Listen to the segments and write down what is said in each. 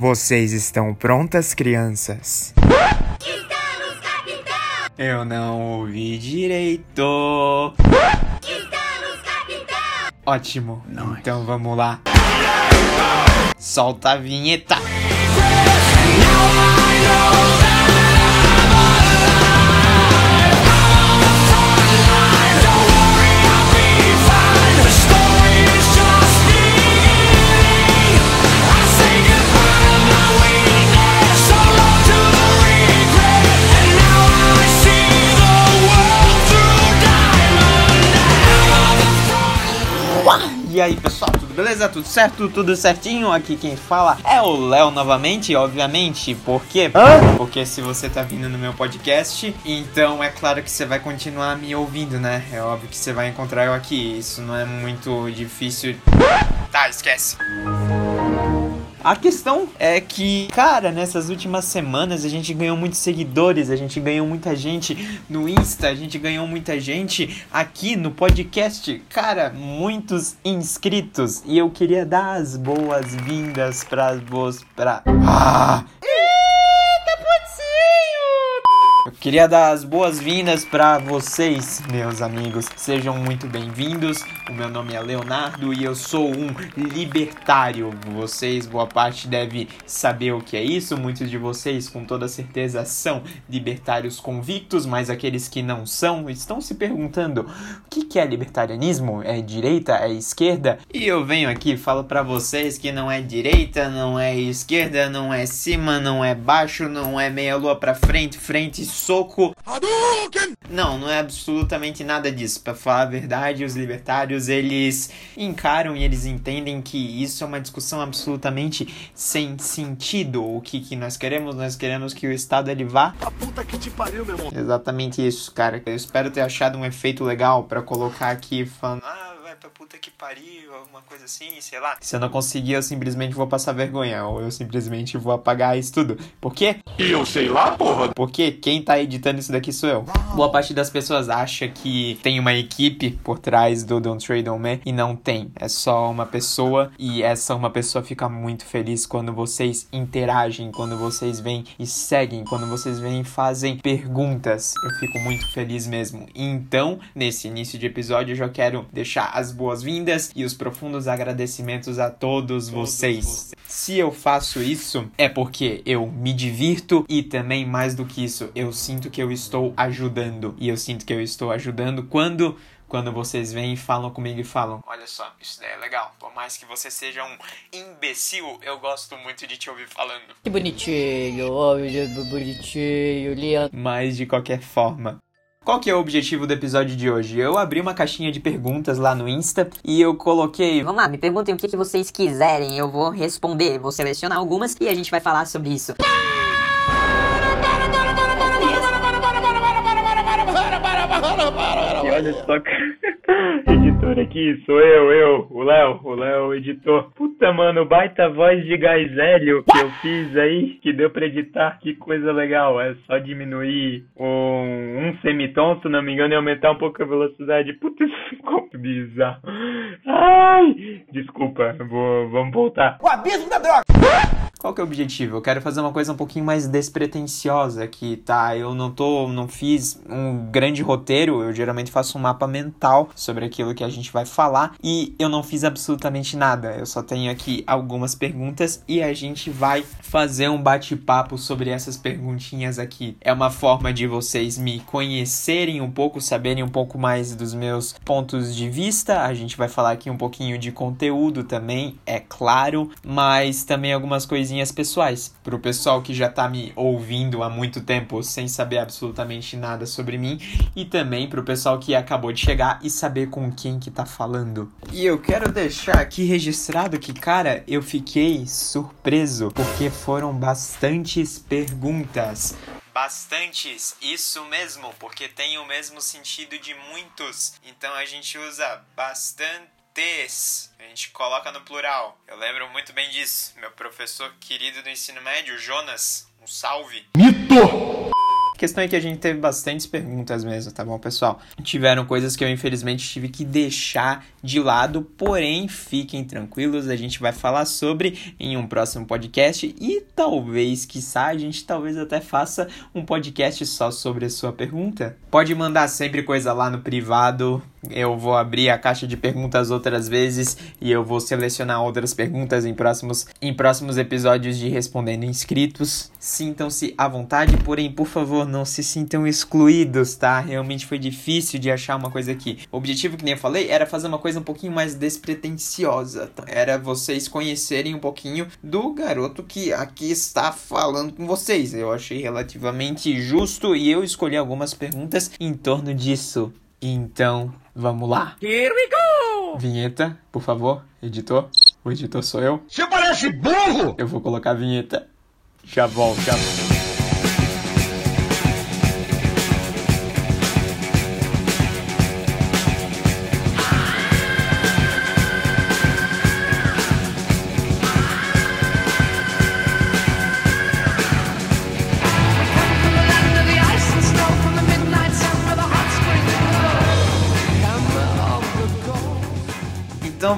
Vocês estão prontas, crianças? Estamos, capitão! Eu não ouvi direito. Estamos, capitão! Ótimo. Então vamos lá. Solta a vinheta. E aí, pessoal, tudo beleza? Tudo certo? Tudo certinho? Aqui quem fala é o Léo novamente, obviamente. Por quê? Porque se você tá vindo no meu podcast, então é claro que você vai continuar me ouvindo, né? É óbvio que você vai encontrar eu aqui. Isso não é muito difícil. Tá, esquece. A questão é que, cara, nessas últimas semanas a gente ganhou muitos seguidores, a gente ganhou muita gente no Insta, a gente ganhou muita gente aqui no podcast. Cara, muitos inscritos. E eu queria dar as boas-vindas para vos. Pra. Ah! Queria dar as boas-vindas para vocês, meus amigos. Sejam muito bem-vindos. O meu nome é Leonardo e eu sou um libertário. Vocês, boa parte, deve saber o que é isso. Muitos de vocês, com toda certeza, são libertários convictos, mas aqueles que não são estão se perguntando: o que é libertarianismo? É direita? É esquerda? E eu venho aqui e falo para vocês que não é direita, não é esquerda, não é cima, não é baixo, não é meia lua para frente, frente soco. Não, não é absolutamente nada disso. Para falar a verdade, os libertários eles encaram e eles entendem que isso é uma discussão absolutamente sem sentido. O que, que nós queremos? Nós queremos que o Estado ele vá. A puta que te pariu, meu irmão. Exatamente isso, cara. Eu espero ter achado um efeito legal para colocar aqui falando. Ah, pra puta que pariu, alguma coisa assim, sei lá. Se eu não conseguir, eu simplesmente vou passar vergonha. Ou eu simplesmente vou apagar isso tudo. Por quê? E eu sei lá, porra. Porque quem tá editando isso daqui sou eu. Boa parte das pessoas acha que tem uma equipe por trás do Don't Trade On Me e não tem. É só uma pessoa e essa uma pessoa fica muito feliz quando vocês interagem, quando vocês vêm e seguem, quando vocês vêm e fazem perguntas. Eu fico muito feliz mesmo. Então, nesse início de episódio, eu já quero deixar as boas-vindas e os profundos agradecimentos a todos vocês. Se eu faço isso, é porque eu me divirto e também, mais do que isso, eu sinto que eu estou ajudando. E eu sinto que eu estou ajudando quando. Quando vocês vêm e falam comigo e falam: Olha só, isso daí é legal. Por mais que você seja um imbecil, eu gosto muito de te ouvir falando. Que bonitinho, oh, bonitinho, Leandro. Mas de qualquer forma. Qual que é o objetivo do episódio de hoje? Eu abri uma caixinha de perguntas lá no Insta e eu coloquei Vamos lá, me perguntem o que, que vocês quiserem, eu vou responder, vou selecionar algumas e a gente vai falar sobre isso. E olha só, cara. editor aqui, sou eu, eu, o Léo, o Léo, editor. Puta, mano, baita voz de gás hélio que eu fiz aí, que deu pra editar, que coisa legal. É só diminuir um, um semitom, se não me engano, e aumentar um pouco a velocidade. Puta, isso ficou bizarro. Ai, desculpa, vou, vamos voltar. Qual que é o objetivo? Eu quero fazer uma coisa um pouquinho mais despretensiosa aqui, tá? Eu não tô, não fiz um grande roteiro, eu geralmente faço um mapa mental sobre aquilo que a gente vai falar e eu não fiz absolutamente nada. Eu só tenho aqui algumas perguntas e a gente vai fazer um bate-papo sobre essas perguntinhas aqui. É uma forma de vocês me conhecerem um pouco, saberem um pouco mais dos meus pontos de vista. A gente vai falar aqui um pouquinho de conteúdo também, é claro, mas também algumas coisinhas pessoais. Pro pessoal que já tá me ouvindo há muito tempo sem saber absolutamente nada sobre mim e também pro pessoal que acabou de chegar e saber com quem que tá falando. E eu quero deixar aqui registrado que, cara, eu fiquei surpreso porque foram bastantes perguntas. Bastantes, isso mesmo, porque tem o mesmo sentido de muitos. Então a gente usa bastantes. A gente coloca no plural. Eu lembro muito bem disso. Meu professor querido do ensino médio, Jonas, um salve. questão é que a gente teve bastantes perguntas mesmo, tá bom, pessoal? Tiveram coisas que eu infelizmente tive que deixar de lado, porém fiquem tranquilos, a gente vai falar sobre em um próximo podcast e talvez, quiçá, a gente talvez até faça um podcast só sobre a sua pergunta. Pode mandar sempre coisa lá no privado, eu vou abrir a caixa de perguntas outras vezes e eu vou selecionar outras perguntas em próximos, em próximos episódios de Respondendo Inscritos. Sintam-se à vontade, porém, por favor, não se sintam excluídos, tá? Realmente foi difícil de achar uma coisa aqui. O objetivo, que nem eu falei, era fazer uma coisa um pouquinho mais despretensiosa. Era vocês conhecerem um pouquinho do garoto que aqui está falando com vocês. Eu achei relativamente justo e eu escolhi algumas perguntas em torno disso. Então, vamos lá. Here we go! Vinheta, por favor, editor. O editor sou eu. Você parece burro! Eu vou colocar a vinheta. Já volto, já volto.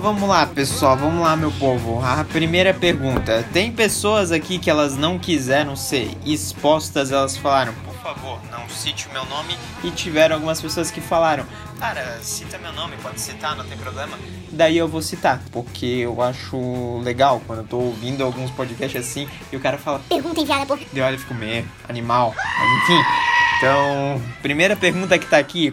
Vamos lá, pessoal, vamos lá, meu povo. A primeira pergunta: tem pessoas aqui que elas não quiseram ser expostas, elas falaram, por favor, não cite o meu nome. E tiveram algumas pessoas que falaram, cara, cita meu nome, pode citar, não tem problema. Daí eu vou citar, porque eu acho legal quando eu tô ouvindo alguns podcasts assim e o cara fala, Pergunta enviada por. Daí eu olho e fico meio animal. Mas enfim. Então, primeira pergunta que tá aqui.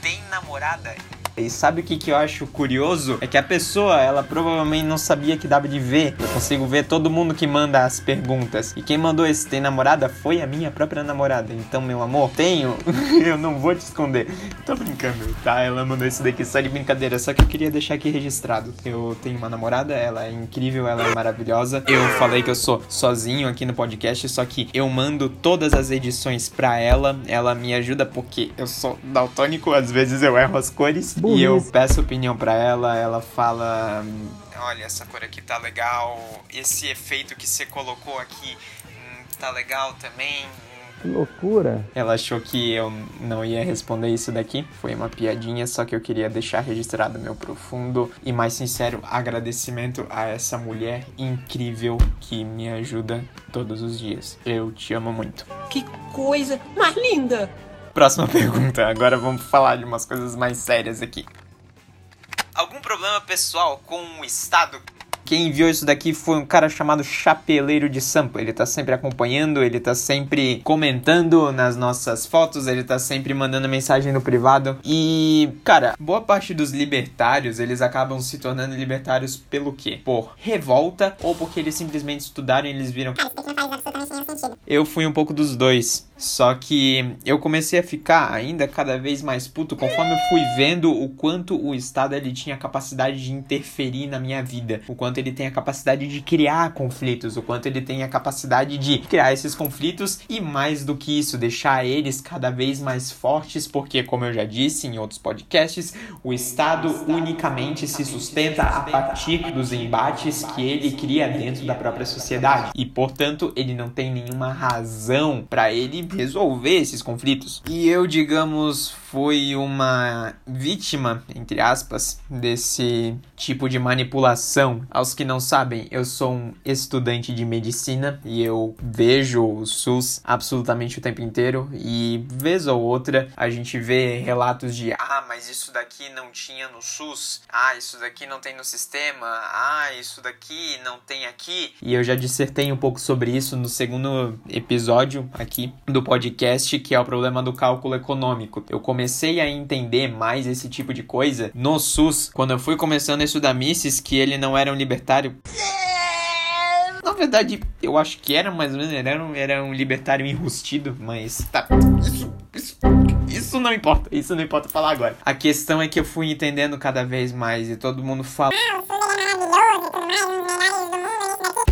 Tem namorada? E sabe o que, que eu acho curioso? É que a pessoa, ela provavelmente não sabia que dava de ver. Eu consigo ver todo mundo que manda as perguntas. E quem mandou esse tem namorada foi a minha própria namorada. Então, meu amor, tenho. eu não vou te esconder. Tô brincando, tá? Ela mandou isso daqui só de brincadeira. Só que eu queria deixar aqui registrado. Eu tenho uma namorada, ela é incrível, ela é maravilhosa. Eu falei que eu sou sozinho aqui no podcast, só que eu mando todas as edições pra ela. Ela me ajuda porque eu sou daltônico, às vezes eu erro as cores. E eu peço opinião pra ela, ela fala. Olha, essa cor aqui tá legal. Esse efeito que você colocou aqui hum, tá legal também. Que loucura. Ela achou que eu não ia responder isso daqui. Foi uma piadinha, só que eu queria deixar registrado meu profundo e mais sincero agradecimento a essa mulher incrível que me ajuda todos os dias. Eu te amo muito. Que coisa mais linda! Próxima pergunta. Agora vamos falar de umas coisas mais sérias aqui. Algum problema pessoal com o Estado? Quem enviou isso daqui foi um cara chamado Chapeleiro de Sampa. Ele tá sempre acompanhando, ele tá sempre comentando nas nossas fotos, ele tá sempre mandando mensagem no privado. E, cara, boa parte dos libertários, eles acabam se tornando libertários pelo quê? Por revolta ou porque eles simplesmente estudaram e eles viram eu fui um pouco dos dois. Só que eu comecei a ficar ainda cada vez mais puto conforme eu fui vendo o quanto o Estado ele tinha capacidade de interferir na minha vida. O quanto ele tem a capacidade de criar conflitos. O quanto ele tem a capacidade de criar esses conflitos. E mais do que isso, deixar eles cada vez mais fortes. Porque, como eu já disse em outros podcasts, o Estado unicamente se sustenta a partir dos embates que ele cria dentro da própria sociedade. E, portanto, ele não tem nenhuma razão para ele resolver esses conflitos. E eu, digamos, fui uma vítima, entre aspas, desse tipo de manipulação. Aos que não sabem, eu sou um estudante de medicina e eu vejo o SUS absolutamente o tempo inteiro e vez ou outra a gente vê relatos de ah, mas isso daqui não tinha no SUS. Ah, isso daqui não tem no sistema. Ah, isso daqui não tem aqui. E eu já dissertei um pouco sobre isso no segundo episódio aqui do podcast, que é o problema do cálculo econômico. Eu comecei a entender mais esse tipo de coisa no SUS quando eu fui começando a estudar Mises, que ele não era um libertário. Na verdade, eu acho que era mais ou menos, era um, era um libertário enrustido, mas tá. Isso, isso, isso não importa, isso não importa falar agora. A questão é que eu fui entendendo cada vez mais e todo mundo fala.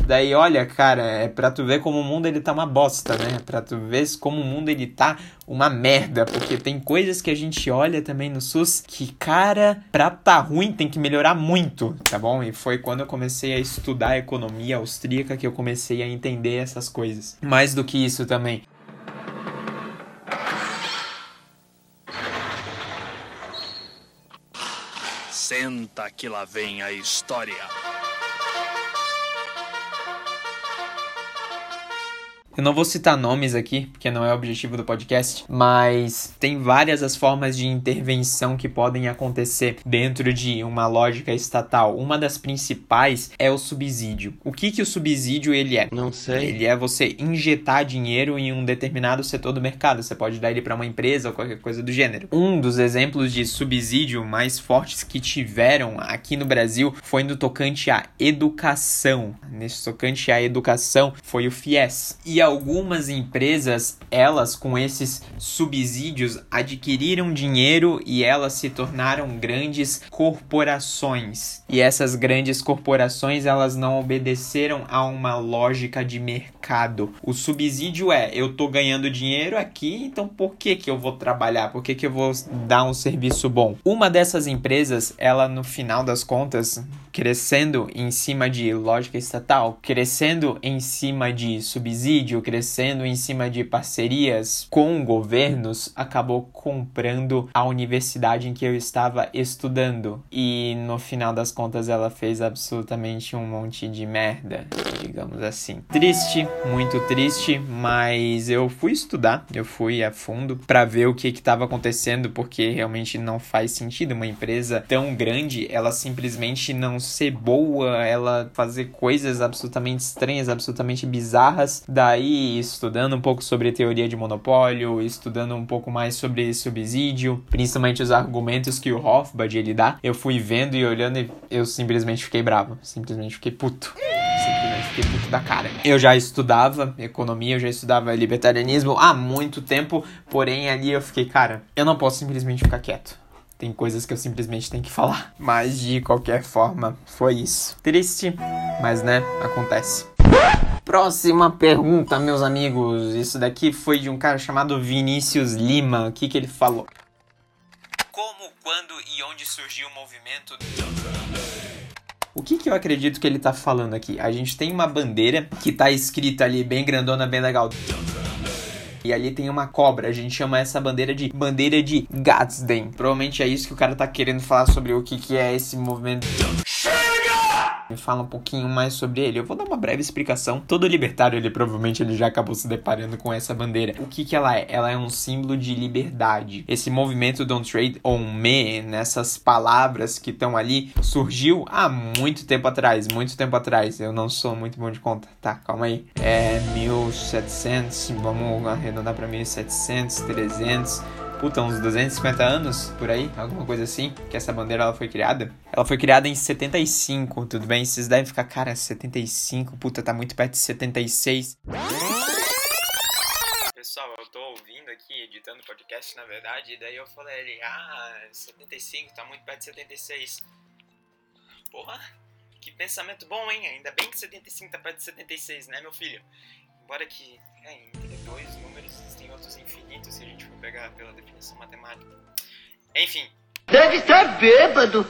Daí, olha, cara, é pra tu ver como o mundo ele tá uma bosta, né? Pra tu ver como o mundo ele tá uma merda, porque tem coisas que a gente olha também no SUS que, cara, pra tá ruim tem que melhorar muito, tá bom? E foi quando eu comecei a estudar a economia austríaca que eu comecei a entender essas coisas. Mais do que isso também. Senta que lá vem a história. Eu não vou citar nomes aqui, porque não é o objetivo do podcast, mas tem várias as formas de intervenção que podem acontecer dentro de uma lógica estatal. Uma das principais é o subsídio. O que que o subsídio ele é? Não sei. Ele é você injetar dinheiro em um determinado setor do mercado. Você pode dar ele para uma empresa ou qualquer coisa do gênero. Um dos exemplos de subsídio mais fortes que tiveram aqui no Brasil foi no tocante à educação. Nesse tocante à educação foi o FIES. E algumas empresas, elas com esses subsídios adquiriram dinheiro e elas se tornaram grandes corporações. E essas grandes corporações, elas não obedeceram a uma lógica de mercado. O subsídio é, eu tô ganhando dinheiro aqui, então por que que eu vou trabalhar? Por que que eu vou dar um serviço bom? Uma dessas empresas, ela no final das contas, crescendo em cima de lógica estatal, crescendo em cima de subsídio, crescendo em cima de parcerias com governos, acabou comprando a universidade em que eu estava estudando. E no final das contas ela fez absolutamente um monte de merda, digamos assim. Triste, muito triste, mas eu fui estudar, eu fui a fundo para ver o que estava acontecendo, porque realmente não faz sentido uma empresa tão grande, ela simplesmente não ser boa, ela fazer coisas absolutamente estranhas, absolutamente bizarras. Daí, estudando um pouco sobre teoria de monopólio, estudando um pouco mais sobre subsídio, principalmente os argumentos que o Hofbard ele dá, eu fui vendo e olhando e eu simplesmente fiquei bravo, simplesmente fiquei puto. Simplesmente fiquei puto da cara. Eu já estudava economia, eu já estudava libertarianismo há muito tempo, porém ali eu fiquei, cara, eu não posso simplesmente ficar quieto. Tem coisas que eu simplesmente tenho que falar. Mas de qualquer forma, foi isso. Triste, mas né, acontece. Próxima pergunta, meus amigos. Isso daqui foi de um cara chamado Vinícius Lima. O que, que ele falou? Como, quando e onde surgiu o movimento? O que, que eu acredito que ele tá falando aqui? A gente tem uma bandeira que tá escrita ali, bem grandona, bem legal. E ali tem uma cobra. A gente chama essa bandeira de bandeira de Gadsden. Provavelmente é isso que o cara tá querendo falar sobre o que, que é esse movimento. Me fala um pouquinho mais sobre ele. Eu vou dar uma breve explicação. Todo libertário, ele provavelmente ele já acabou se deparando com essa bandeira. O que que ela é? Ela é um símbolo de liberdade. Esse movimento Don't Trade on Me, nessas palavras que estão ali, surgiu há muito tempo atrás. Muito tempo atrás. Eu não sou muito bom de conta. Tá, calma aí. É 1700, vamos arredondar pra 1700, 300 puta, uns 250 anos por aí, alguma coisa assim, que essa bandeira ela foi criada. Ela foi criada em 75, tudo bem? Vocês devem ficar, cara, 75, puta, tá muito perto de 76. Pessoal, eu tô ouvindo aqui, editando podcast, na verdade, e daí eu falei, ah, 75, tá muito perto de 76. Porra, que pensamento bom, hein? Ainda bem que 75 tá perto de 76, né, meu filho? Embora que, é, entre dois números existem outros infinitos, se a gente for pegar pela definição matemática. Enfim, Deve ser bêbado.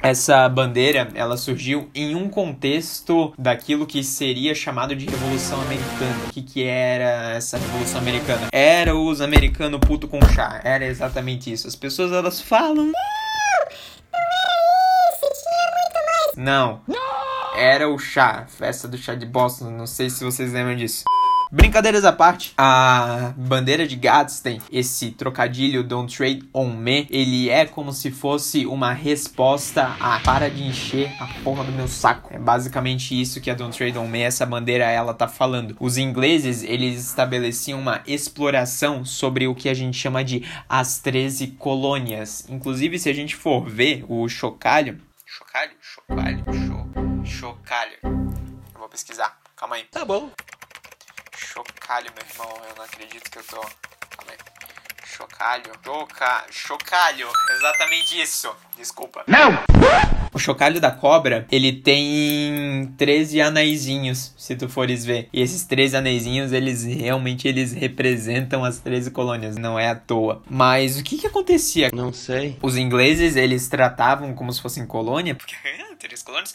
essa bandeira, ela surgiu em um contexto daquilo que seria chamado de Revolução Americana. O que, que era essa Revolução Americana? Era os americanos puto com chá. Era exatamente isso. As pessoas, elas falam... Não. Era o chá. Festa do chá de Boston. Não sei se vocês lembram disso. Brincadeiras à parte, a bandeira de Gadsden, esse trocadilho Don't Trade on Me, ele é como se fosse uma resposta a para de encher a porra do meu saco. É basicamente isso que a Don't Trade on Me, essa bandeira, ela tá falando. Os ingleses, eles estabeleciam uma exploração sobre o que a gente chama de as 13 colônias. Inclusive, se a gente for ver o chocalho... Chocalho? Chocalho? Cho... Chocalho. Eu vou pesquisar. Calma aí. Tá bom. Chocalho, meu irmão. Eu não acredito que eu tô. Calma aí. Chocalho. Choca... Chocalho. Exatamente isso. Desculpa. Não! O chocalho da cobra, ele tem 13 aneizinhos, se tu fores ver. E esses 13 aneizinhos, eles realmente eles representam as 13 colônias, não é à toa. Mas o que que acontecia? Não sei. Os ingleses, eles tratavam como se fossem colônia, porque 13 colônias,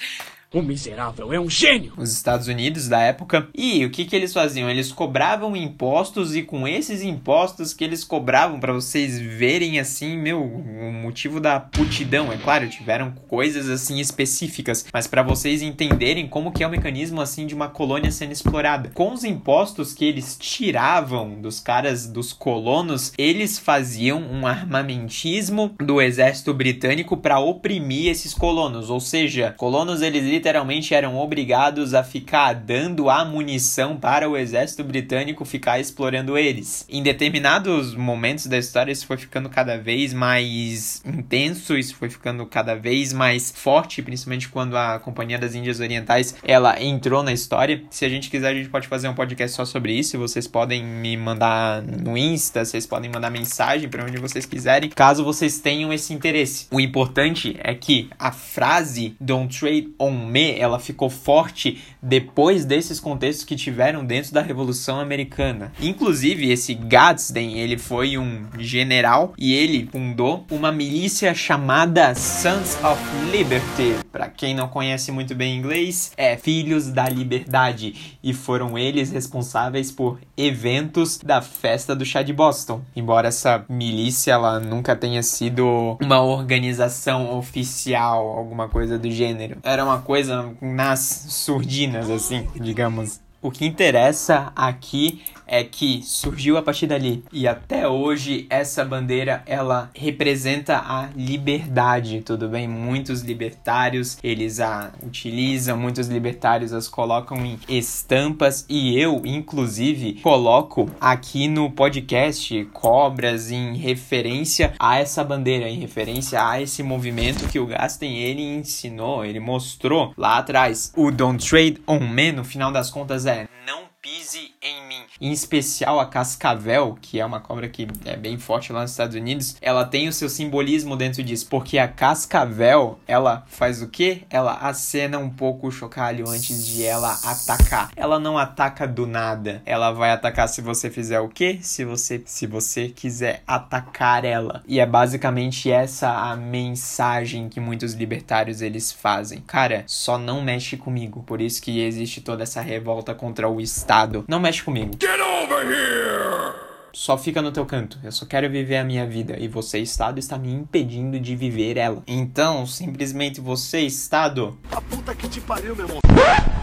O miserável é um gênio! os Estados Unidos da época. E o que que eles faziam? Eles cobravam impostos e com esses impostos que eles cobravam para vocês verem assim, meu, o motivo da putidão, é claro, tiveram coisas assim específicas, mas para vocês entenderem como que é o mecanismo assim de uma colônia sendo explorada. Com os impostos que eles tiravam dos caras dos colonos, eles faziam um armamentismo do exército britânico para oprimir esses colonos, ou seja, colonos eles literalmente eram obrigados a ficar dando a munição para o exército britânico ficar explorando eles. Em determinados momentos da história isso foi ficando cada vez mais intenso, isso foi ficando cada vez mais forte, principalmente quando a Companhia das Índias Orientais ela entrou na história. Se a gente quiser a gente pode fazer um podcast só sobre isso, vocês podem me mandar no Insta, vocês podem mandar mensagem para onde vocês quiserem, caso vocês tenham esse interesse. O importante é que a frase Don't Trade on Me, ela ficou forte depois desses contextos que tiveram dentro da Revolução Americana. Inclusive, esse Gadsden, ele foi um general e ele fundou uma milícia chamada Sons of Liberty. Para quem não conhece muito bem inglês, é Filhos da Liberdade. E foram eles responsáveis por eventos da festa do chá de Boston. Embora essa milícia ela nunca tenha sido uma organização oficial, alguma coisa do gênero. Era uma coisa nas surdinas, assim, digamos. O que interessa aqui é que surgiu a partir dali e até hoje essa bandeira ela representa a liberdade, tudo bem? Muitos libertários eles a utilizam, muitos libertários as colocam em estampas e eu, inclusive, coloco aqui no podcast cobras em referência a essa bandeira, em referência a esse movimento que o Gasten ele ensinou, ele mostrou lá atrás. O Don't Trade on Me, no final das contas, é não pise em mim. Em especial a cascavel, que é uma cobra que é bem forte lá nos Estados Unidos, ela tem o seu simbolismo dentro disso, porque a cascavel, ela faz o quê? Ela acena um pouco o chocalho antes de ela atacar. Ela não ataca do nada. Ela vai atacar se você fizer o quê? Se você se você quiser atacar ela. E é basicamente essa a mensagem que muitos libertários eles fazem. Cara, só não mexe comigo. Por isso que existe toda essa revolta contra o Estado. Não mexe comigo. Get over here! Só fica no teu canto. Eu só quero viver a minha vida e você, Estado, está me impedindo de viver ela. Então, simplesmente você, Estado, A puta que te pariu, meu irmão.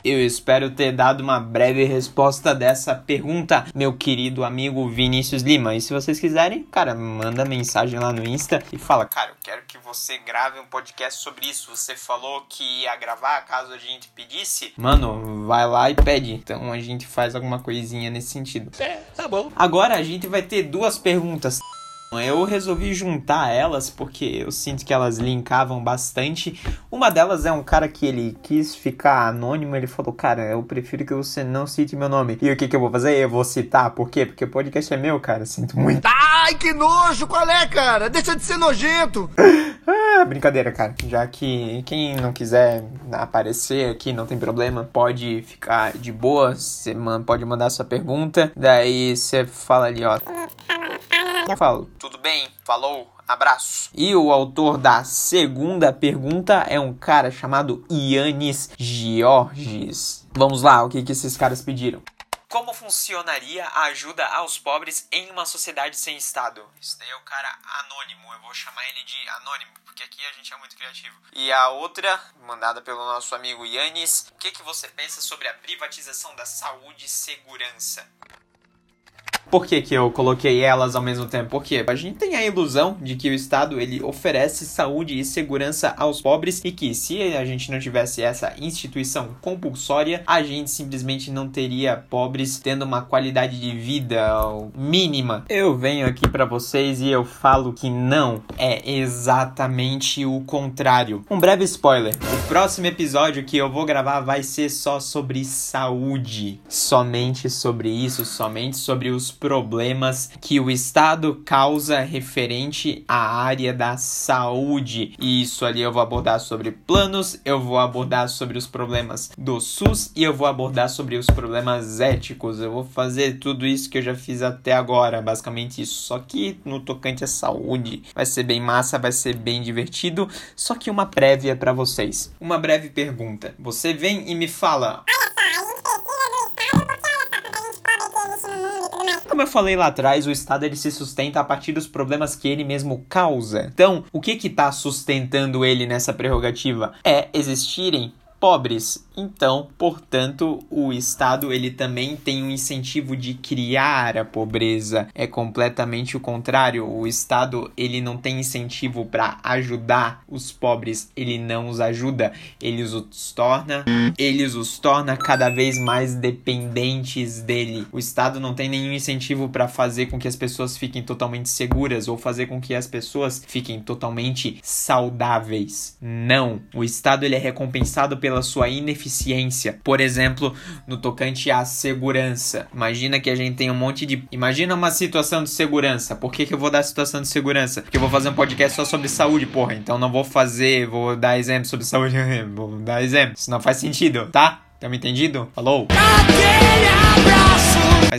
eu espero ter dado uma breve resposta dessa pergunta, meu querido amigo Vinícius Lima. E se vocês quiserem, cara, manda mensagem lá no Insta e fala, cara, eu quero que você grave um podcast sobre isso. Você falou que ia gravar caso a gente pedisse. Mano, vai lá e pede. Então a gente faz alguma coisinha nesse sentido. É, tá bom. Agora a gente vai ter duas perguntas. Eu resolvi juntar elas porque eu sinto que elas linkavam bastante. Uma delas é um cara que ele quis ficar anônimo. Ele falou: Cara, eu prefiro que você não cite meu nome. E o que, que eu vou fazer? Eu vou citar. Por quê? Porque o podcast é meu, cara. Sinto muito. Ai, que nojo! Qual é, cara? Deixa de ser nojento! Ah, brincadeira, cara. Já que quem não quiser aparecer aqui, não tem problema. Pode ficar de boa. Você pode mandar sua pergunta. Daí você fala ali, ó. Eu falo, tudo bem? Falou, abraço. E o autor da segunda pergunta é um cara chamado Yannis Georges. Vamos lá, o que, que esses caras pediram? Como funcionaria a ajuda aos pobres em uma sociedade sem Estado? Isso daí é o cara anônimo, eu vou chamar ele de anônimo, porque aqui a gente é muito criativo. E a outra, mandada pelo nosso amigo Yannis, o que, que você pensa sobre a privatização da saúde e segurança? Por que, que eu coloquei elas ao mesmo tempo? Porque a gente tem a ilusão de que o Estado ele oferece saúde e segurança aos pobres e que se a gente não tivesse essa instituição compulsória, a gente simplesmente não teria pobres tendo uma qualidade de vida mínima. Eu venho aqui para vocês e eu falo que não, é exatamente o contrário. Um breve spoiler: o próximo episódio que eu vou gravar vai ser só sobre saúde, somente sobre isso, somente sobre os problemas que o Estado causa referente à área da saúde. E isso ali eu vou abordar sobre planos, eu vou abordar sobre os problemas do SUS e eu vou abordar sobre os problemas éticos. Eu vou fazer tudo isso que eu já fiz até agora, basicamente isso. Só que no tocante à saúde, vai ser bem massa, vai ser bem divertido. Só que uma prévia para vocês. Uma breve pergunta. Você vem e me fala: Como eu falei lá atrás, o Estado ele se sustenta a partir dos problemas que ele mesmo causa. Então, o que que tá sustentando ele nessa prerrogativa? É existirem pobres. Então, portanto, o Estado ele também tem um incentivo de criar a pobreza. É completamente o contrário. O Estado ele não tem incentivo para ajudar os pobres, ele não os ajuda, ele os torna, ele os torna cada vez mais dependentes dele. O Estado não tem nenhum incentivo para fazer com que as pessoas fiquem totalmente seguras ou fazer com que as pessoas fiquem totalmente saudáveis. Não. O Estado ele é recompensado pela sua ineficiência. Por exemplo, no tocante à segurança. Imagina que a gente tem um monte de. Imagina uma situação de segurança. Por que, que eu vou dar situação de segurança? Porque eu vou fazer um podcast só sobre saúde, porra. Então não vou fazer, vou dar exemplo sobre saúde. vou dar exemplo. Isso não faz sentido, tá? Tá me entendido? Falou?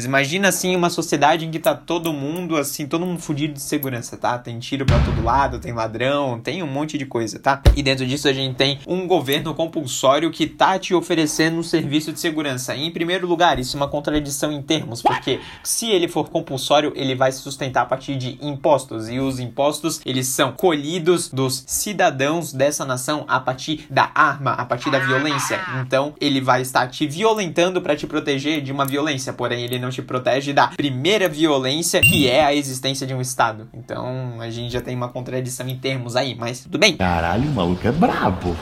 Mas imagina assim uma sociedade em que tá todo mundo assim, todo mundo fudido de segurança, tá? Tem tiro pra todo lado, tem ladrão, tem um monte de coisa, tá? E dentro disso a gente tem um governo compulsório que tá te oferecendo um serviço de segurança. E, em primeiro lugar, isso é uma contradição em termos, porque se ele for compulsório, ele vai se sustentar a partir de impostos e os impostos, eles são colhidos dos cidadãos dessa nação a partir da arma, a partir da violência. Então, ele vai estar te violentando para te proteger de uma violência, porém ele não te protege da primeira violência, que é a existência de um Estado. Então a gente já tem uma contradição em termos aí, mas tudo bem. Caralho, o maluco é brabo.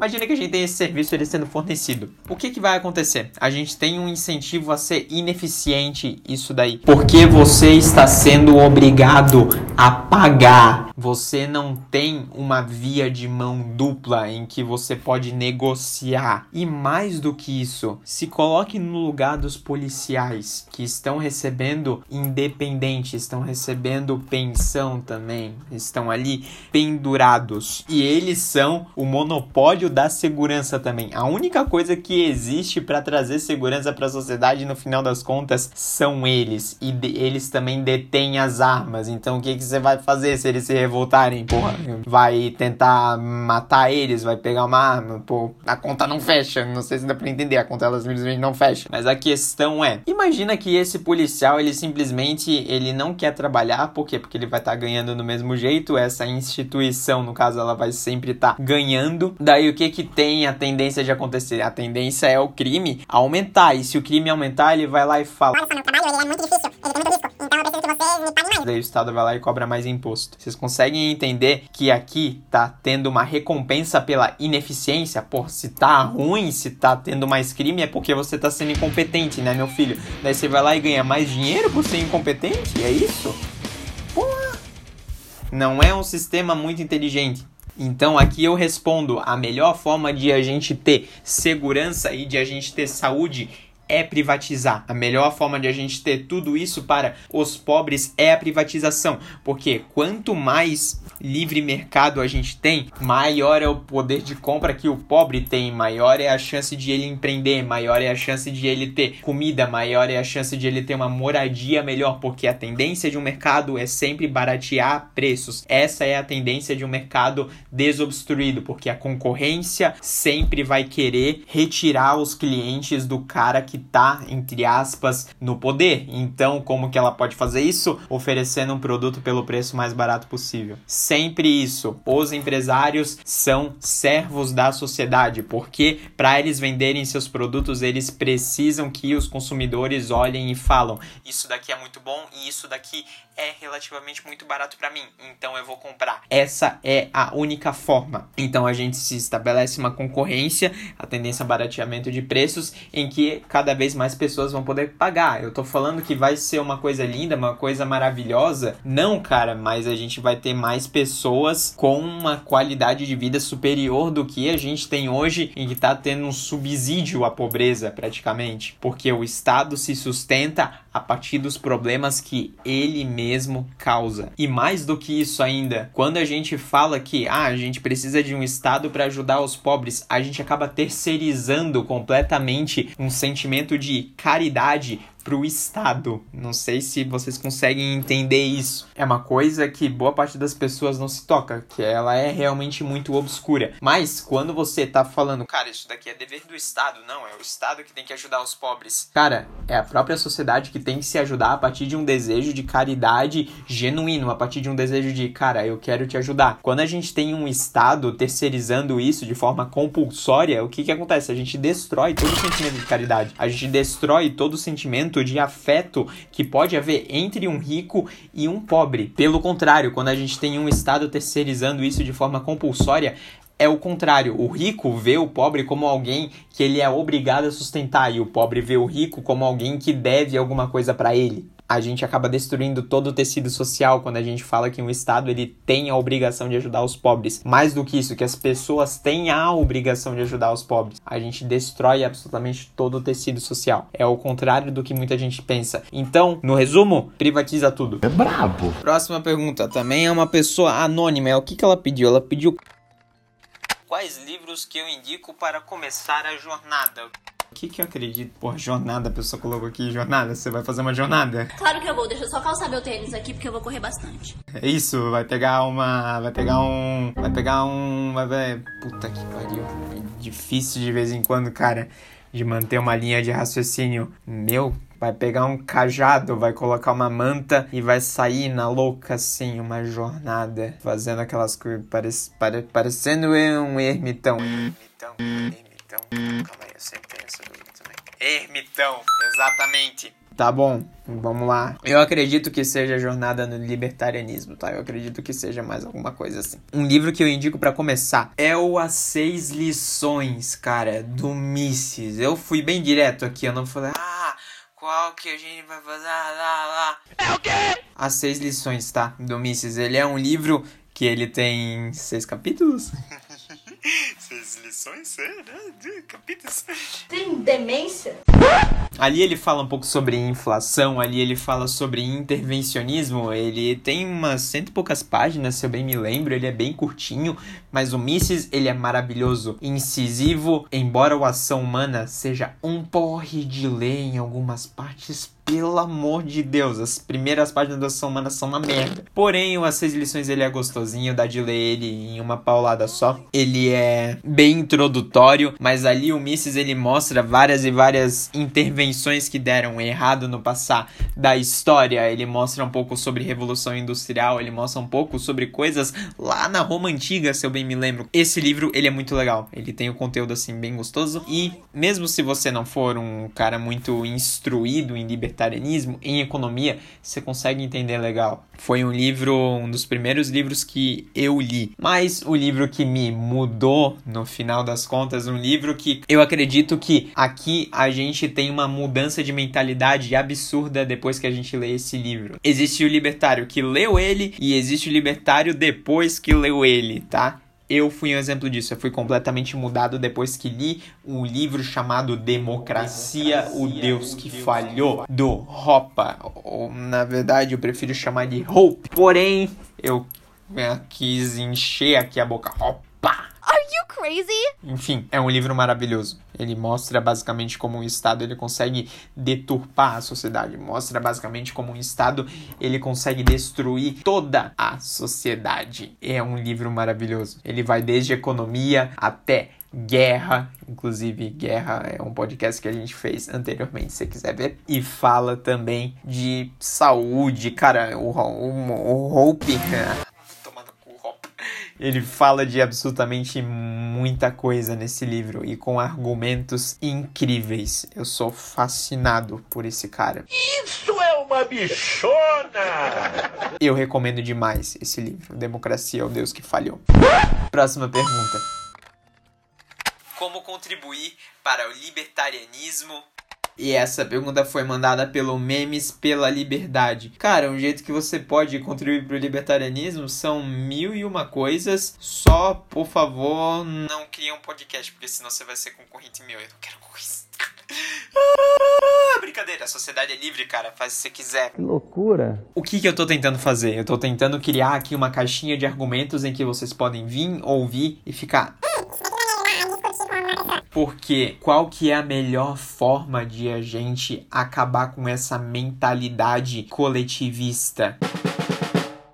Imagina que a gente tem esse serviço ele sendo fornecido. O que, que vai acontecer? A gente tem um incentivo a ser ineficiente isso daí. Porque você está sendo obrigado a pagar. Você não tem uma via de mão dupla em que você pode negociar. E mais do que isso, se coloque no lugar dos policiais que estão recebendo independente, estão recebendo pensão também, estão ali pendurados. E eles são o monopólio da segurança também. A única coisa que existe para trazer segurança para a sociedade no final das contas são eles e eles também detêm as armas. Então o que que você vai fazer se eles se revoltarem, porra? Vai tentar matar eles, vai pegar uma arma, pô, a conta não fecha. Não sei se dá para entender, a conta ela simplesmente não fecha. Mas a questão é, imagina que esse policial, ele simplesmente ele não quer trabalhar, por quê? Porque ele vai estar tá ganhando do mesmo jeito, essa instituição, no caso, ela vai sempre estar tá ganhando. Daí o que que tem a tendência de acontecer? A tendência é o crime aumentar. E se o crime aumentar, ele vai lá e fala: Olha só, meu trabalho ele é muito difícil, ele tem muito risco, então eu preciso que vocês me paguem mais. Daí o Estado vai lá e cobra mais imposto. Vocês conseguem entender que aqui tá tendo uma recompensa pela ineficiência? Pô, se tá ruim, se tá tendo mais crime, é porque você tá sendo incompetente, né, meu filho? Daí você vai lá e ganha mais dinheiro por ser incompetente? É isso? Porra! Não é um sistema muito inteligente. Então aqui eu respondo: a melhor forma de a gente ter segurança e de a gente ter saúde é privatizar. A melhor forma de a gente ter tudo isso para os pobres é a privatização, porque quanto mais livre mercado a gente tem, maior é o poder de compra que o pobre tem, maior é a chance de ele empreender, maior é a chance de ele ter comida, maior é a chance de ele ter uma moradia melhor, porque a tendência de um mercado é sempre baratear preços. Essa é a tendência de um mercado desobstruído, porque a concorrência sempre vai querer retirar os clientes do cara que tá, entre aspas, no poder. Então, como que ela pode fazer isso? Oferecendo um produto pelo preço mais barato possível. Sempre isso. Os empresários são servos da sociedade, porque para eles venderem seus produtos, eles precisam que os consumidores olhem e falam: "Isso daqui é muito bom e isso daqui é relativamente muito barato para mim, então eu vou comprar". Essa é a única forma. Então a gente se estabelece uma concorrência, a tendência a barateamento de preços em que cada cada vez mais pessoas vão poder pagar. Eu tô falando que vai ser uma coisa linda, uma coisa maravilhosa. Não, cara, mas a gente vai ter mais pessoas com uma qualidade de vida superior do que a gente tem hoje, em que tá tendo um subsídio à pobreza, praticamente. Porque o Estado se sustenta a partir dos problemas que ele mesmo causa. E mais do que isso ainda, quando a gente fala que ah, a gente precisa de um Estado para ajudar os pobres, a gente acaba terceirizando completamente um sentimento de caridade para o Estado. Não sei se vocês conseguem entender isso. É uma coisa que boa parte das pessoas não se toca, que ela é realmente muito obscura. Mas quando você tá falando, cara, isso daqui é dever do Estado, não, é o Estado que tem que ajudar os pobres. Cara, é a própria sociedade que tem que se ajudar a partir de um desejo de caridade genuíno, a partir de um desejo de, cara, eu quero te ajudar. Quando a gente tem um Estado terceirizando isso de forma compulsória, o que que acontece? A gente destrói todo o sentimento de caridade. A gente destrói todo o sentimento de afeto que pode haver entre um rico e um pobre. Pelo contrário, quando a gente tem um Estado terceirizando isso de forma compulsória, é o contrário. O rico vê o pobre como alguém que ele é obrigado a sustentar e o pobre vê o rico como alguém que deve alguma coisa para ele a gente acaba destruindo todo o tecido social quando a gente fala que um Estado ele tem a obrigação de ajudar os pobres. Mais do que isso, que as pessoas têm a obrigação de ajudar os pobres. A gente destrói absolutamente todo o tecido social. É o contrário do que muita gente pensa. Então, no resumo, privatiza tudo. É brabo. Próxima pergunta. Também é uma pessoa anônima. O que, que ela pediu? Ela pediu. Quais livros que eu indico para começar a jornada? O que, que eu acredito? Por jornada, a pessoa colocou aqui jornada. Você vai fazer uma jornada? Claro que eu vou, deixa eu só calçar meu tênis aqui porque eu vou correr bastante. É isso, vai pegar uma. Vai pegar um. Vai pegar um. Vai ver. Puta que pariu. É difícil de vez em quando, cara, de manter uma linha de raciocínio. Meu, vai pegar um cajado, vai colocar uma manta e vai sair na louca assim, uma jornada, fazendo aquelas coisas, parec pare parecendo um ermitão. Ermitão, ermitão. Calma aí, eu sempre também. Ermitão, exatamente. Tá bom, vamos lá. Eu acredito que seja Jornada no Libertarianismo, tá? Eu acredito que seja mais alguma coisa assim. Um livro que eu indico para começar é o As Seis Lições, cara, do Mises. Eu fui bem direto aqui, eu não falei, ah, qual que a gente vai fazer? Ah, lá, lá. É o quê? As Seis Lições, tá? Do Mises. Ele é um livro que ele tem seis capítulos. seis lições? É, né? Capítulos. Tem demência? Ali ele fala um pouco sobre inflação, ali ele fala sobre intervencionismo. Ele tem umas cento e poucas páginas, se eu bem me lembro. Ele é bem curtinho, mas o Mises ele é maravilhoso, incisivo. Embora o Ação Humana seja um porre de ler em algumas partes, pelo amor de Deus, as primeiras páginas da Ação Humana são uma merda. Porém, o As Seis Lições ele é gostosinho, dá de ler ele em uma paulada só. Ele é bem introdutório, mas ali o Mises ele mostra várias e várias intervenções que deram errado no passar da história. Ele mostra um pouco sobre Revolução Industrial, ele mostra um pouco sobre coisas lá na Roma Antiga, se eu bem me lembro. Esse livro, ele é muito legal. Ele tem o um conteúdo assim bem gostoso e mesmo se você não for um cara muito instruído em libertarianismo, em economia, você consegue entender legal. Foi um livro, um dos primeiros livros que eu li, mas o livro que me mudou no final das contas, um livro que eu acredito que aqui a gente tem uma mudança de mentalidade absurda depois que a gente lê esse livro. Existe o libertário que leu ele e existe o libertário depois que leu ele, tá? Eu fui um exemplo disso. Eu fui completamente mudado depois que li um livro chamado Democracia, Democracia o Deus que Deus falhou, do Hoppe. Ou, na verdade, eu prefiro chamar de Hope. Porém, eu quis encher aqui a boca. Opa! You crazy? Enfim, é um livro maravilhoso. Ele mostra basicamente como um Estado ele consegue deturpar a sociedade. Mostra basicamente como um Estado ele consegue destruir toda a sociedade. É um livro maravilhoso. Ele vai desde economia até guerra, inclusive guerra é um podcast que a gente fez anteriormente, se você quiser ver, e fala também de saúde, cara, o, o, o Hope, ele fala de absolutamente muita coisa nesse livro e com argumentos incríveis. Eu sou fascinado por esse cara. Isso é uma bichona! Eu recomendo demais esse livro, Democracia é o Deus que Falhou. Próxima pergunta. Como contribuir para o libertarianismo E essa pergunta foi mandada pelo Memes pela Liberdade. Cara, um jeito que você pode contribuir pro libertarianismo são mil e uma coisas. Só, por favor, não crie um podcast, porque senão você vai ser concorrente meu. Eu não quero concorrência. Ah, brincadeira, a sociedade é livre, cara. Faz o que você quiser. Que loucura. O que, que eu tô tentando fazer? Eu tô tentando criar aqui uma caixinha de argumentos em que vocês podem vir, ouvir e ficar. Porque qual que é a melhor forma de a gente acabar com essa mentalidade coletivista?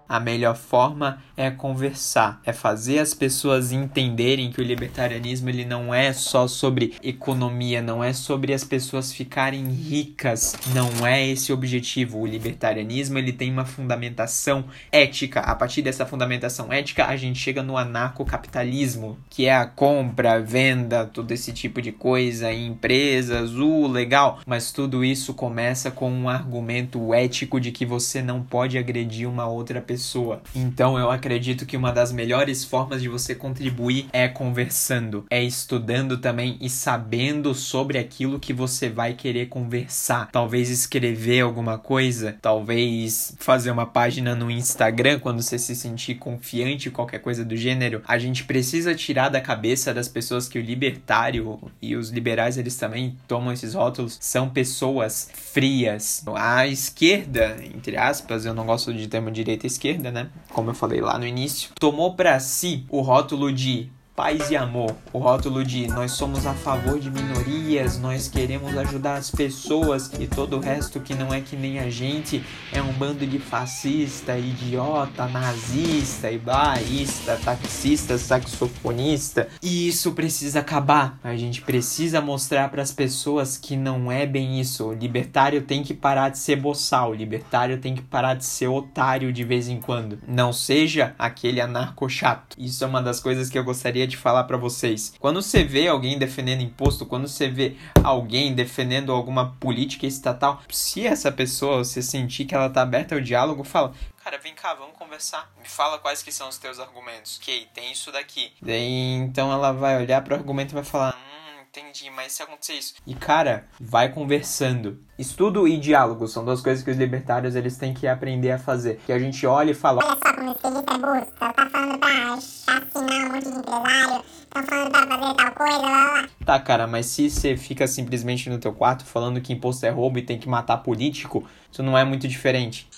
A melhor forma é conversar, é fazer as pessoas entenderem que o libertarianismo ele não é só sobre economia, não é sobre as pessoas ficarem ricas, não é esse o objetivo. O libertarianismo ele tem uma fundamentação ética. A partir dessa fundamentação ética, a gente chega no anarcocapitalismo, que é a compra, venda, todo esse tipo de coisa em empresas, o legal, mas tudo isso começa com um argumento ético de que você não pode agredir uma outra pessoa pessoa. Então eu acredito que uma das melhores formas de você contribuir é conversando, é estudando também e sabendo sobre aquilo que você vai querer conversar. Talvez escrever alguma coisa, talvez fazer uma página no Instagram quando você se sentir confiante, qualquer coisa do gênero. A gente precisa tirar da cabeça das pessoas que o libertário e os liberais eles também tomam esses rótulos, são pessoas frias. A esquerda, entre aspas, eu não gosto de termo direita esquerda esquerda, né? Como eu falei lá no início, tomou para si o rótulo de paz e amor, o rótulo de nós somos a favor de minorias, nós queremos ajudar as pessoas e todo o resto que não é que nem a gente é um bando de fascista, idiota, nazista, ibaísta, taxista, saxofonista. E isso precisa acabar. A gente precisa mostrar para as pessoas que não é bem isso. O libertário tem que parar de ser boçal, o libertário tem que parar de ser otário de vez em quando. Não seja aquele anarco chato. Isso é uma das coisas que eu gostaria de falar para vocês. Quando você vê alguém defendendo imposto, quando você vê alguém defendendo alguma política estatal, se essa pessoa você sentir que ela tá aberta ao diálogo, fala: cara, vem cá, vamos conversar. Me fala quais que são os teus argumentos. Ok, tem isso daqui. Daí então ela vai olhar pro argumento e vai falar: hum, entendi, mas se acontecer isso. E cara, vai conversando. Estudo e diálogo são duas coisas que os libertários eles têm que aprender a fazer. Que a gente olha e fala: Olha só como esse é burro. Tá falando pra chacinar um monte de empresário. Tá falando pra fazer tal coisa, lá, lá. Tá, cara, mas se você fica simplesmente no teu quarto falando que imposto é roubo e tem que matar político, isso não é muito diferente.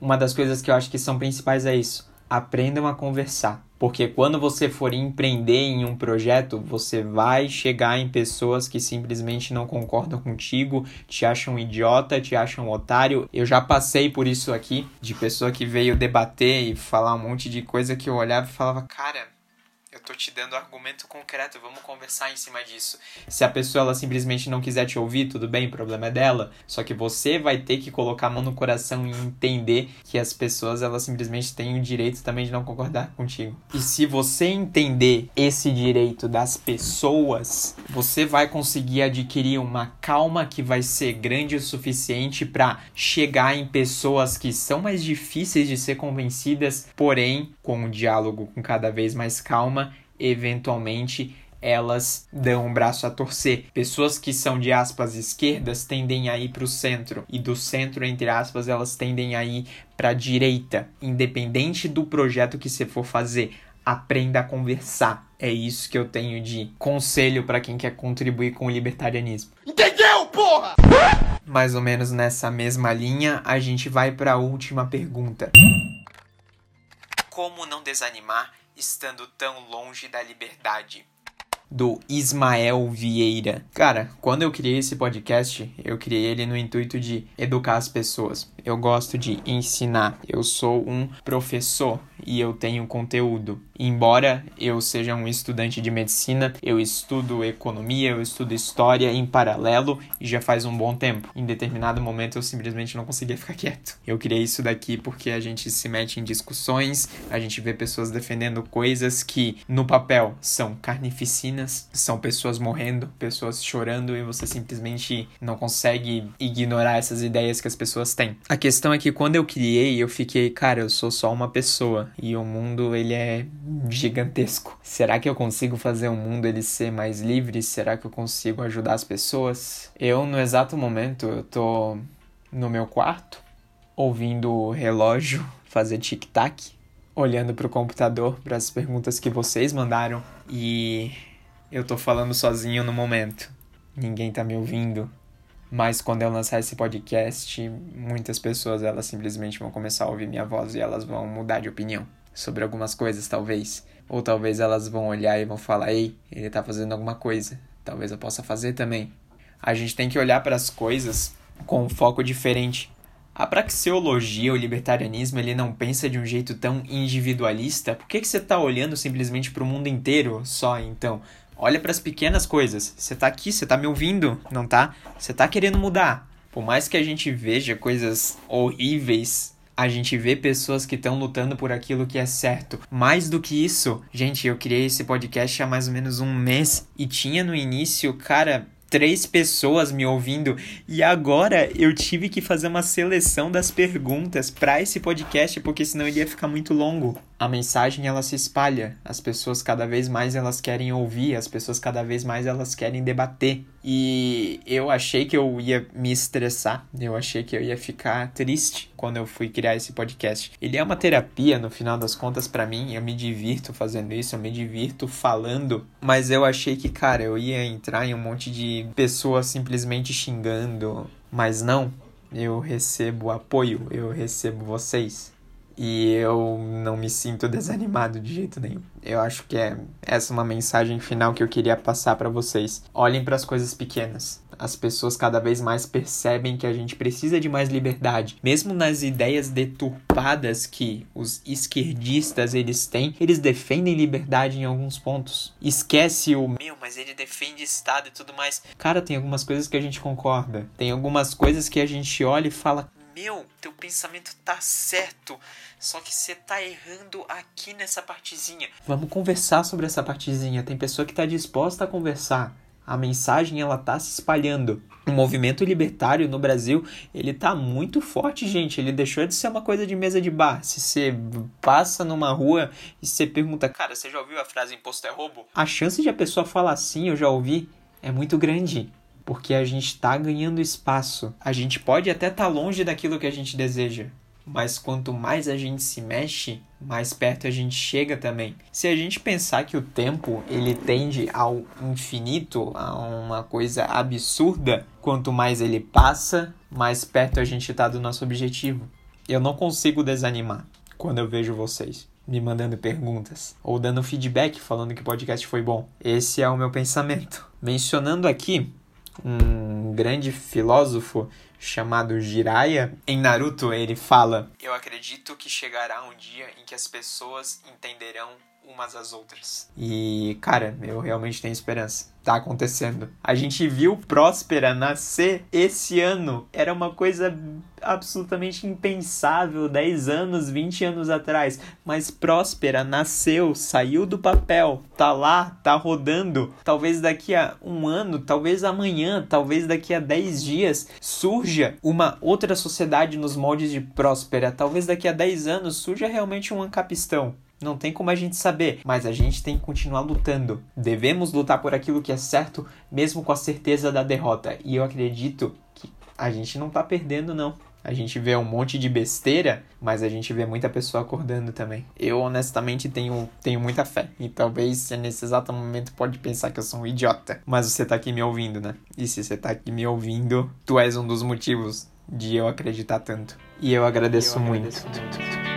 Uma das coisas que eu acho que são principais é isso. Aprendam a conversar. Porque quando você for empreender em um projeto, você vai chegar em pessoas que simplesmente não concordam contigo, te acham idiota, te acham otário. Eu já passei por isso aqui, de pessoa que veio debater e falar um monte de coisa que eu olhava e falava, cara, eu tô te dando argumento concreto, vamos conversar em cima disso. Se a pessoa ela simplesmente não quiser te ouvir, tudo bem, o problema é dela. Só que você vai ter que colocar a mão no coração e entender que as pessoas elas simplesmente têm o direito também de não concordar contigo. E se você entender esse direito das pessoas, você vai conseguir adquirir uma calma que vai ser grande o suficiente para chegar em pessoas que são mais difíceis de ser convencidas, porém com um diálogo com cada vez mais calma eventualmente elas dão um braço a torcer. Pessoas que são de aspas esquerdas tendem a ir para o centro e do centro entre aspas elas tendem a ir para a direita, independente do projeto que você for fazer. Aprenda a conversar. É isso que eu tenho de conselho para quem quer contribuir com o libertarianismo. Entendeu, porra? Mais ou menos nessa mesma linha, a gente vai para a última pergunta. Como não desanimar estando tão longe da liberdade? Do Ismael Vieira. Cara, quando eu criei esse podcast, eu criei ele no intuito de educar as pessoas. Eu gosto de ensinar. Eu sou um professor e eu tenho conteúdo. Embora eu seja um estudante de medicina, eu estudo economia, eu estudo história em paralelo e já faz um bom tempo. Em determinado momento eu simplesmente não conseguia ficar quieto. Eu criei isso daqui porque a gente se mete em discussões, a gente vê pessoas defendendo coisas que no papel são carnificinas, são pessoas morrendo, pessoas chorando e você simplesmente não consegue ignorar essas ideias que as pessoas têm. A questão é que quando eu criei, eu fiquei, cara, eu sou só uma pessoa e o mundo ele é gigantesco. Será que eu consigo fazer o mundo ele ser mais livre? Será que eu consigo ajudar as pessoas? Eu, no exato momento, eu tô no meu quarto, ouvindo o relógio fazer tic-tac, olhando pro computador para as perguntas que vocês mandaram e eu tô falando sozinho no momento. Ninguém tá me ouvindo. Mas quando eu lançar esse podcast, muitas pessoas elas simplesmente vão começar a ouvir minha voz e elas vão mudar de opinião sobre algumas coisas, talvez. Ou talvez elas vão olhar e vão falar: "Ei, ele tá fazendo alguma coisa. Talvez eu possa fazer também". A gente tem que olhar para as coisas com um foco diferente. A praxeologia, o libertarianismo, ele não pensa de um jeito tão individualista. Por que, que você está olhando simplesmente para o mundo inteiro só, então? Olha para as pequenas coisas. Você tá aqui, você tá me ouvindo, não tá? Você tá querendo mudar. Por mais que a gente veja coisas horríveis, a gente vê pessoas que estão lutando por aquilo que é certo. Mais do que isso, gente, eu criei esse podcast há mais ou menos um mês e tinha no início, cara, três pessoas me ouvindo e agora eu tive que fazer uma seleção das perguntas para esse podcast porque senão iria ficar muito longo. A mensagem ela se espalha, as pessoas cada vez mais elas querem ouvir, as pessoas cada vez mais elas querem debater. E eu achei que eu ia me estressar, eu achei que eu ia ficar triste quando eu fui criar esse podcast. Ele é uma terapia no final das contas para mim, eu me divirto fazendo isso, eu me divirto falando, mas eu achei que, cara, eu ia entrar em um monte de pessoas simplesmente xingando, mas não. Eu recebo apoio, eu recebo vocês e eu não me sinto desanimado de jeito nenhum. Eu acho que é essa uma mensagem final que eu queria passar para vocês. Olhem para as coisas pequenas. As pessoas cada vez mais percebem que a gente precisa de mais liberdade, mesmo nas ideias deturpadas que os esquerdistas eles têm, eles defendem liberdade em alguns pontos. Esquece o meu, mas ele defende Estado e tudo mais. Cara, tem algumas coisas que a gente concorda. Tem algumas coisas que a gente olha e fala: meu, teu pensamento tá certo, só que você tá errando aqui nessa partezinha. Vamos conversar sobre essa partezinha. Tem pessoa que tá disposta a conversar. A mensagem ela tá se espalhando. O movimento libertário no Brasil, ele tá muito forte, gente. Ele deixou de ser uma coisa de mesa de bar. Se você passa numa rua e você pergunta, cara, você já ouviu a frase imposto é roubo? A chance de a pessoa falar assim, eu já ouvi, é muito grande porque a gente está ganhando espaço. A gente pode até estar tá longe daquilo que a gente deseja, mas quanto mais a gente se mexe, mais perto a gente chega também. Se a gente pensar que o tempo ele tende ao infinito, a uma coisa absurda, quanto mais ele passa, mais perto a gente está do nosso objetivo. Eu não consigo desanimar quando eu vejo vocês me mandando perguntas ou dando feedback falando que o podcast foi bom. Esse é o meu pensamento. Mencionando aqui um grande filósofo chamado Jiraiya. Em Naruto, ele fala: Eu acredito que chegará um dia em que as pessoas entenderão umas às outras. E, cara, eu realmente tenho esperança. Tá acontecendo. A gente viu Próspera nascer esse ano. Era uma coisa absolutamente impensável 10 anos, 20 anos atrás. Mas Próspera nasceu, saiu do papel, tá lá, tá rodando. Talvez daqui a um ano, talvez amanhã, talvez daqui a 10 dias surja uma outra sociedade nos moldes de Próspera. Talvez daqui a 10 anos surja realmente um Ancapistão. Não tem como a gente saber, mas a gente tem que continuar lutando. Devemos lutar por aquilo que é certo, mesmo com a certeza da derrota. E eu acredito que a gente não tá perdendo, não. A gente vê um monte de besteira, mas a gente vê muita pessoa acordando também. Eu honestamente tenho, tenho muita fé. E talvez nesse exato momento pode pensar que eu sou um idiota. Mas você tá aqui me ouvindo, né? E se você tá aqui me ouvindo, tu és um dos motivos de eu acreditar tanto. E eu agradeço, eu agradeço muito. muito.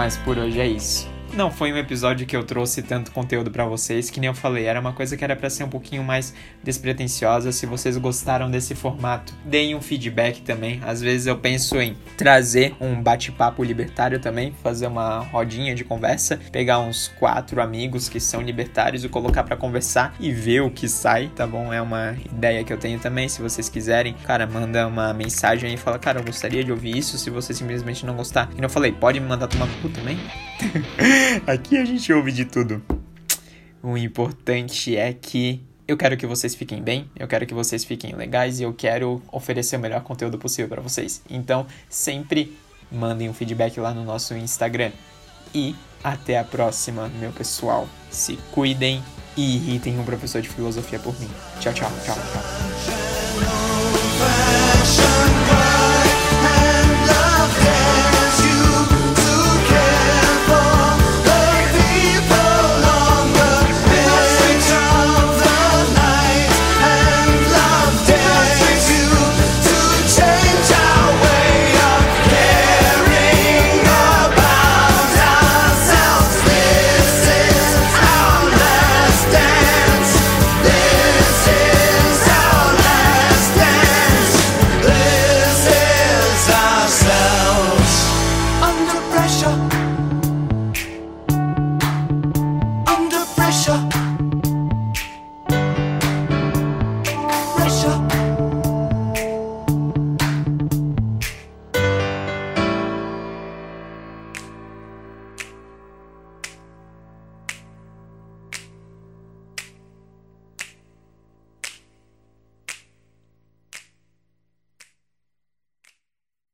Mas por hoje é isso. Não foi um episódio que eu trouxe tanto conteúdo para vocês, que nem eu falei, era uma coisa que era para ser um pouquinho mais despretensiosa. Se vocês gostaram desse formato, deem um feedback também. Às vezes eu penso em trazer um bate-papo libertário também, fazer uma rodinha de conversa, pegar uns quatro amigos que são libertários e colocar para conversar e ver o que sai, tá bom? É uma ideia que eu tenho também. Se vocês quiserem, cara, manda uma mensagem e fala, cara, eu gostaria de ouvir isso. Se você simplesmente não gostar, e não falei, pode me mandar tomar cu também. Aqui a gente ouve de tudo. O importante é que eu quero que vocês fiquem bem, eu quero que vocês fiquem legais e eu quero oferecer o melhor conteúdo possível para vocês. Então, sempre mandem um feedback lá no nosso Instagram. E até a próxima, meu pessoal. Se cuidem e irritem um professor de filosofia por mim. Tchau, tchau, tchau, tchau.